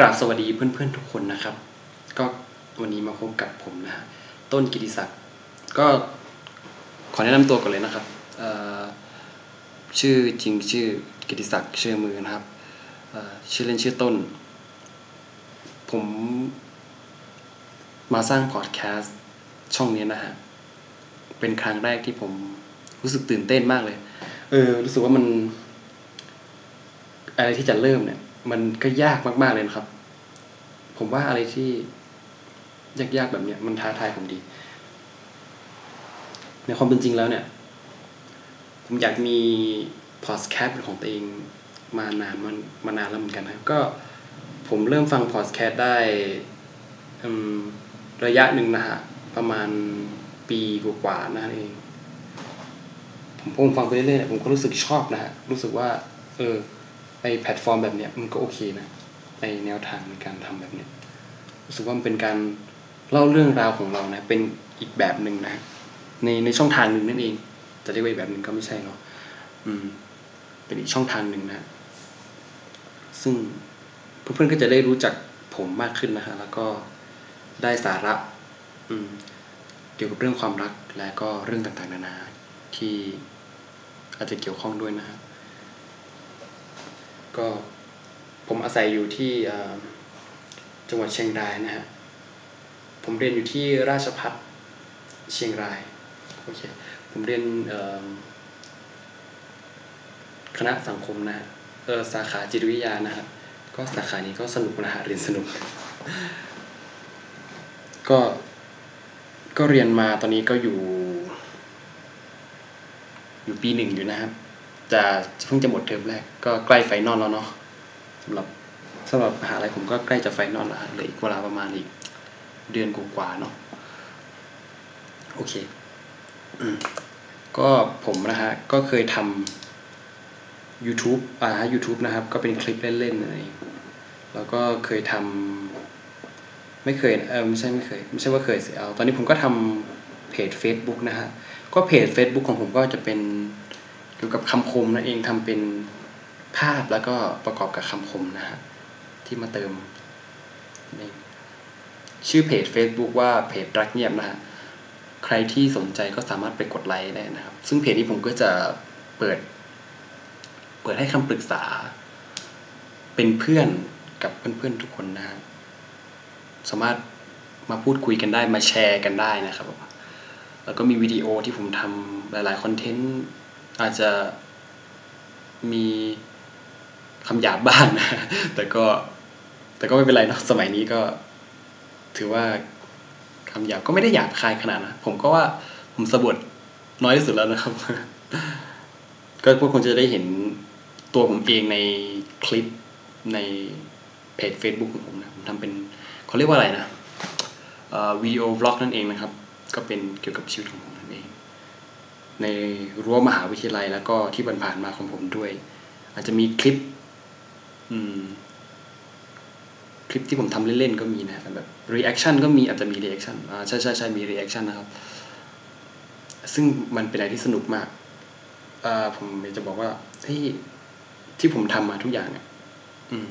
กราบสวัสดีเพื่อนๆทุกคนนะครับ ก็วันนี้มาพบกับผมนะฮะต้นกิติศักดิ์ก็ขอแนะนำตัวก่อนเลยนะครับชื่อจริงชื่อกิติศักดิ์เชื่อมือนะครับชื่อเล่นชื่อต้น ผมมาสร้างพอดแคสต์ช่องนี้นะฮะเป็นครั้งแรกที่ผมรู้สึกตื่นเต้นมากเลย เออรู้สึกว่ามัน อะไรที่จะเริ่มเนี่ย มันก็ยากมากๆเลยนะครับ ผมว่าอะไรที่ยากๆแบบเนี้ยมันท้าทายผมดี ในความเป็นจริงแล้วเนี่ย ผมอยากมีพอดแคสต์ของตัวเองมานานมันมานานแล้วเหมือนกันนะก็ผมเริ่มฟังพอดแคสต์ได้ระยะหนึ่งนะฮะ ประมาณปีกว่าๆนั่นเอง ผมผมฟังไปเรื่อยๆผมก็รู้สึกชอบนะฮะ รู้สึกว่า เออ ไอแพลตฟอร์มแบบเนี้ยมันก็โอเคนะในแนวทางในการทำแบบเนี้ยรู้สึกว่ามันเป็นการเล่าเรื่องราวของเรานะเป็นอีกแบบหนึ่งนะในในช่องทางหนึ่งนั่นเอง จะเรียกว่าอีกแบบหนึ่งก็ไม่ใช่เนาะอืม เป็นอีกช่องทางหนึ่งนะ ซึ่งเพื่อนๆก็จะได้รู้จักผมมากขึ้นนะฮะแล้วก็ได้สาระ อืม เกี่ยวกับเรื่องความรักและก็เรื่องต่างๆนานาที่อาจจะเกี่ยวข้องด้วยนะฮะ ก็ผมอาศัยอยู่ที่จังหวัดเชียงรายนะฮะผมเรียนอยู่ที่ราชพัฒเชียงรายโอเคผมเรียนคณะสังคมนะฮะเออสาขาจิตวิทยานะฮะก็สาขานี้ก็สนุกนะฮะเรียนสนุก ก็ก็เรียนมาตอนนี้ก็อยู่ อยู่ปีหนึ่งอยู่นะครับ จะเพิ่งจะหมดเทอมแรกก็ใกล้ final แล้วเนาะสำหรับสำหรับมหาลัยผมก็ใกล้จะ final แล้วฮะเหลืออีกเวลาประมาณอีกเดือนกว่าๆเนาะโอเคก็ผมนะฮะก็เคยทำ YouTube อ่า YouTube นะครับ ก็เป็นคลิปเล่นๆอะไรแล้วก็เคยทำไม่เคยเออไม่ใช่ไม่เคยไม่ใช่ว่าเคยสิเอาตอนนี้ผมก็ทำเพจ Facebook นะฮะก็เพจ Facebook ของผมก็จะเป็น เกี่ยวกับคำคมนั่นเองทำเป็นภาพแล้วก็ประกอบกับคำคมนะฮะที่มาเติมในชื่อเพจ Facebook ว่าเพจรักเงียบนะฮะใครที่สนใจก็สามารถไปกดไลค์ได้นะครับ ซึ่งเพจนี้ผมก็จะเปิด เปิดให้คำปรึกษา เป็นเพื่อนกับเพื่อนๆทุกคนนะฮะสามารถมาพูดคุยกันได้มาแชร์กันได้นะครับ แล้วก็มีวิดีโอที่ผมทำหลายๆคอนเทนต์ อาจจะมีคำหยาบบ้างนะแต่ก็แต่ก็ไม่เป็นไรเนาะสมัยนี้ก็ ถือว่าคำหยาบก็ไม่ได้หยาบคายขนาดนะผมก็ว่าผมสะบัดน้อยที่สุดแล้วนะครับ ก็พวกคนจะได้เห็นตัวผมเองในคลิปในเพจ Facebook ของผมนะผมทำเป็นเขาเรียกว่าอะไรนะวิดีโอบล็อกนั่นเองนะครับ ก็เป็นเกี่ยวกับชีวิตของผมนั่นเอง ในรั้วมหาวิทยาลัย แล้วก็ที่ผ่านๆมาของผมด้วย อาจจะมีคลิปอืมคลิปที่ผมทำเล่นๆก็มีนะแบบ reaction ก็มีอาจจะมี reaction อ่าใช่ใช่ใช่มี reaction นะครับ ซึ่งมันเป็นอะไรที่สนุกมากอ่าผมอยากจะบอกว่าที่ที่ผมทำมาทุกอย่างเนี่ยอืม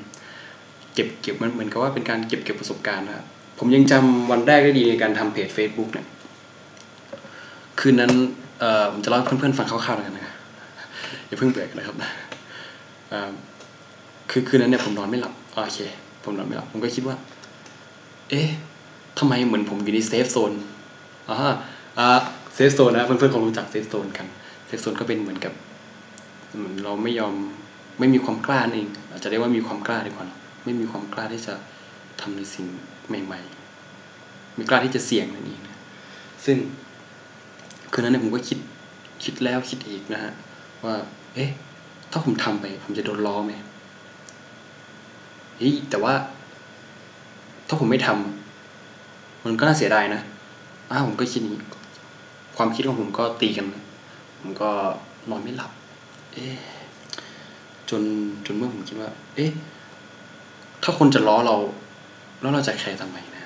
เก็บเก็บมันเหมือนกับว่าเป็นการเก็บเก็บประสบการณ์นะครับผมยังจำวันแรกได้ดีในการทำเพจ Facebook เนี่ยคืนนั้น เอ่อผมจะเล่าเพื่อนๆฟังคร่าวๆกันนะอย่าเพิ่งเบื่อกันะครับอ่าคือคืนนั้นเนี่ยผมนอนไม่หลับโอเค ผมนอนไม่หลับผมก็คิดว่า เอ๊ะทำไมเหมือนผมอยู่ใน safe zone อ่าอ่า safe zone นะเพื่อนๆคงรู้จัก safe zone กัน safe zone ก็เป็นเหมือนกับเหมือนเราไม่ยอมไม่มีความกล้าเองอาจจะเรียกว่ามีความกล้าดีกว่าไม่มีความกล้าที่จะทำในสิ่งใหม่ ๆ ไม่กล้าที่จะเสี่ยงนั่นเองนะซึ่ง คืนนั้นเนี่ยผมก็คิดคิดแล้วคิดอีกนะฮะว่า เอ๊ะ ถ้าผมทำไป ผมจะโดนล้อไหมเฮ้ยแต่ว่า ถ้าผมไม่ทำมันก็น่าเสียดายนะอ้าวผมก็คิดนี้ความคิดของผมก็ตีกัน ผมก็นอนไม่หลับ เอ๊ะจนจนเมื่อผมคิดว่า เอ๊ะ ถ้าคนจะล้อเรา แล้วเราจะแคร์ทำไมนะ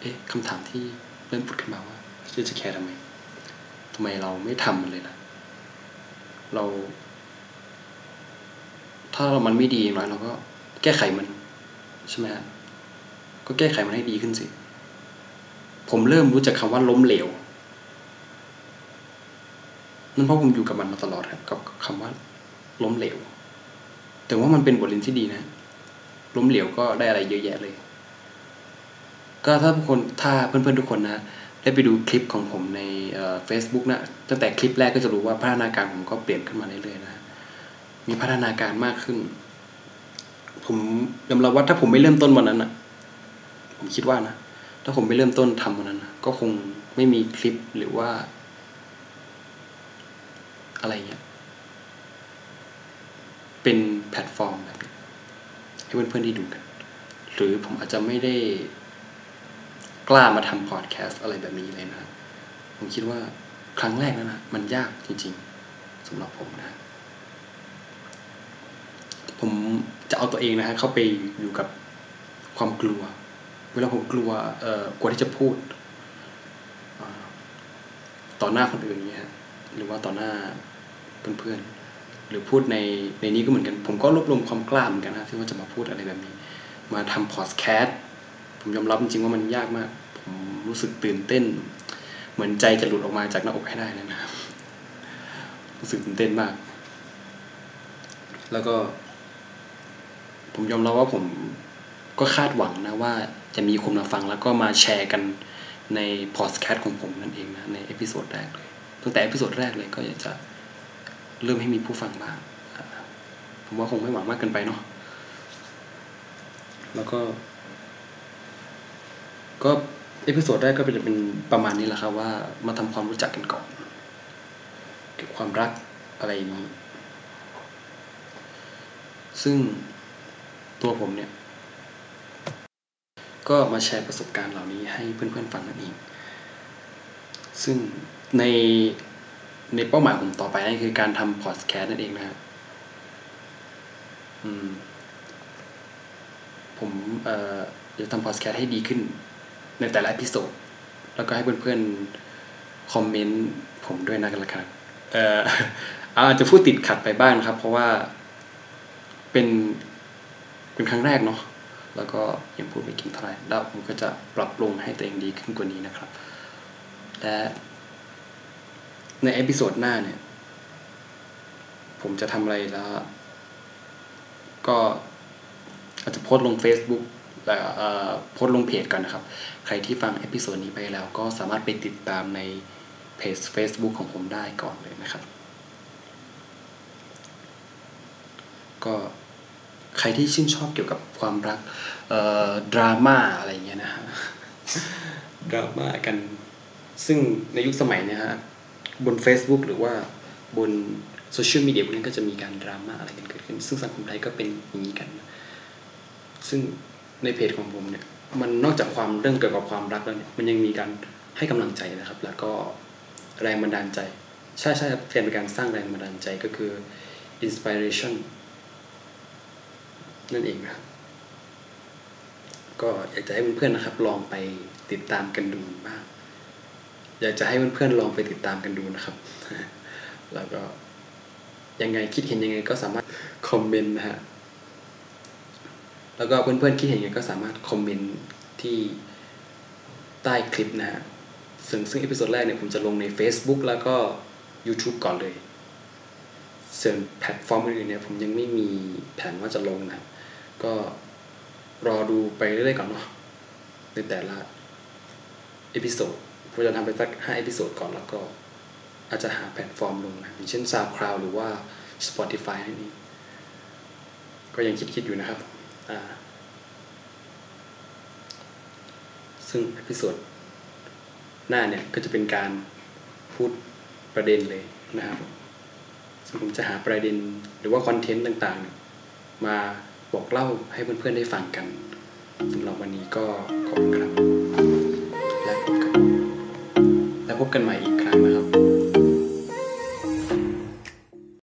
เอ๊ะคำถามที่เริ่มผุดขึ้นมาว่าจะจะแคร์ทำไม ทำไมเราไม่ทำมันเลยล่ะ เรา ถ้ามันไม่ดีอย่างน้อยเราก็แก้ไขมันใช่ไหมฮะก็แก้ไขมันให้ดีขึ้นสิ ผมเริ่มรู้จักคำว่าล้มเหลวนั่นเพราะผมอยู่กับมันมาตลอดครับกับคำว่า ล้มเหลว แต่ว่ามันเป็นบทเรียนที่ดีนะ ล้มเหลวก็ได้อะไรเยอะแยะเลย ก็ถ้าทุกคนถ้าเพื่อนๆทุกคนนะ ได้ไปดูคลิปของผมในเฟซบุ๊กนะตั้งแต่คลิปแรกก็จะรู้ว่าพัฒนาการผมก็เปลี่ยนขึ้นมาเรื่อยๆนะมีพัฒนาการมากขึ้น ผมยอมรับว่าถ้าผมไม่เริ่มต้นวันนั้นนะผมคิดว่านะถ้าผมไม่เริ่มต้นทำวันนั้นนะก็คงไม่มีคลิปหรือว่า อะไรเงี้ยเป็นแพลตฟอร์มแบบให้เพื่อนๆได้ดูกัน หรือผมอาจจะไม่ได้ กล้ามาทำพอดแคสต์อะไรแบบนี้เลยนะผมคิดว่าครั้งแรกนะนะมันยากจริงๆสำหรับผมนะ ผมจะเอาตัวเองนะฮะเข้าไปอยู่กับความกลัว เวลาผมกลัวเอ่อกลัวที่จะพูดต่อหน้าคนอื่นเนี่ยหรือว่าต่อหน้าเพื่อนๆหรือพูดในในนี้ก็เหมือนกัน ผมก็รวบรวมความกล้าเหมือนกันนะที่ว่าจะมาพูดอะไรแบบนี้ มาทำพอดแคสต์ ผมยอมรับจริงๆว่ามันยากมาก ผมรู้สึกตื่นเต้น เหมือนใจจะหลุดออกมาจากหน้าอกให้ได้นะครับ รู้สึกตื่นเต้นมาก แล้วก็ ผมยอมรับว่าผมก็คาดหวังนะว่าจะมีคนมาฟังแล้วก็มาแชร์กันในพอดแคสต์ของผมนั่นเองนะใน episode แรกเลยตั้งแต่ episode แรกเลยก็อยากจะเริ่มให้มีผู้ฟังบ้างผมว่าคงไม่หวังมากเกินไปเนาะแล้วก็ ก็ episode แรกก็เป็นเป็นประมาณนี้แหละครับว่ามาทำความรู้จักกันก่อนเกี่ยวกับความรักอะไรนี้ ซึ่งตัวผมเนี่ย ก็มาแชร์ประสบการณ์เหล่านี้ให้เพื่อนๆฟังนั่นเอง ซึ่งในในเป้าหมายผมต่อไปนั่นคือการทำพอดแคสต์นั่นเองนะครับผมเอ่อจะทำพอดแคสต์ให้ดีขึ้น ในแต่ละ episode แล้วก็ให้เพื่อนๆคอมเมนต์ผมด้วยนะกันละครับเอ่ออาจจะพูดติดขัดไปบ้างครับ เพราะว่าเป็นเป็นครั้งแรกเนาะแล้วก็ยังพูดไม่เก่งเท่าไหร่แล้วผมก็จะปรับปรุงให้ตัวเองดีขึ้นกว่านี้นะครับ และใน episode หน้าเนี่ย ผมจะทำอะไรแล้ว ก็อาจจะโพสต์ลง Facebook โพสต์ลงเพจก่อนนะครับ ใครที่ฟัง episode นี้ไปแล้วก็สามารถไปติดตามในเพจ Facebook ของผมได้ก่อนเลยนะครับ ก็ใครที่ชื่นชอบเกี่ยวกับความรักดราม่าอะไรเงี้ยนะฮะดราม่ากัน ซึ่งในยุคสมัยเนี่ยฮะบน Facebook หรือว่าบนโซเชียลมีเดียพวกนี้ก็จะมีการดราม่าอะไรกันเกิดขึ้น ซึ่งสังคมไทยก็เป็นอย่างนี้กัน ซึ่ง ในเพจของผมเนี่ยมันนอกจากความเรื่องเกี่ยวกับความรักแล้วเนี่ยมันยังมีการให้กำลังใจนะครับ แล้วก็แรงบันดาลใจ ใช่ใช่ครับเป็นการสร้างแรงบันดาลใจก็คือ inspiration นั่นเองนะครับก็อยากจะให้เพื่อนๆนะครับ ลองไปติดตามกันดูบ้าง อยากจะให้เพื่อนๆลองไปติดตามกันดูนะครับ แล้วก็ยังไงคิดเห็นยังไงก็สามารถคอมเมนต์นะฮะ แล้วก็เพื่อนๆคิดเห็นยังไงก็สามารถคอมเมนต์ที่ใต้คลิปนะฮะซึ่งซึ่ง episode แรกเนี่ยผมจะลงใน Facebook แล้วก็ YouTube ก่อนเลย ส่วนแพลตฟอร์มอื่นๆเนี่ยผมยังไม่มีแผนว่าจะลงนะก็รอดูไปเรื่อยๆก่อนเนาะในแต่ละ episode ผมจะทำไปสักห้า episode ก่อนแล้วก็อาจจะหาแพลตฟอร์มลงนะอย่างเช่น SoundCloud หรือว่า Spotify นั่นเองก็ยังคิดๆอยู่นะครับ อ่าซึ่ง episode หน้าเนี่ยก็จะเป็นการพูดประเด็นเลยนะครับซึ่งผมจะหาประเด็นหรือว่าคอนเทนต์ต่างๆ มาบอกเล่าให้เพื่อนๆได้ฟังกันสำหรับวันนี้ก็ขอบคุณครับ และพบกันและพบกันใหม่อีกครั้งนะครับ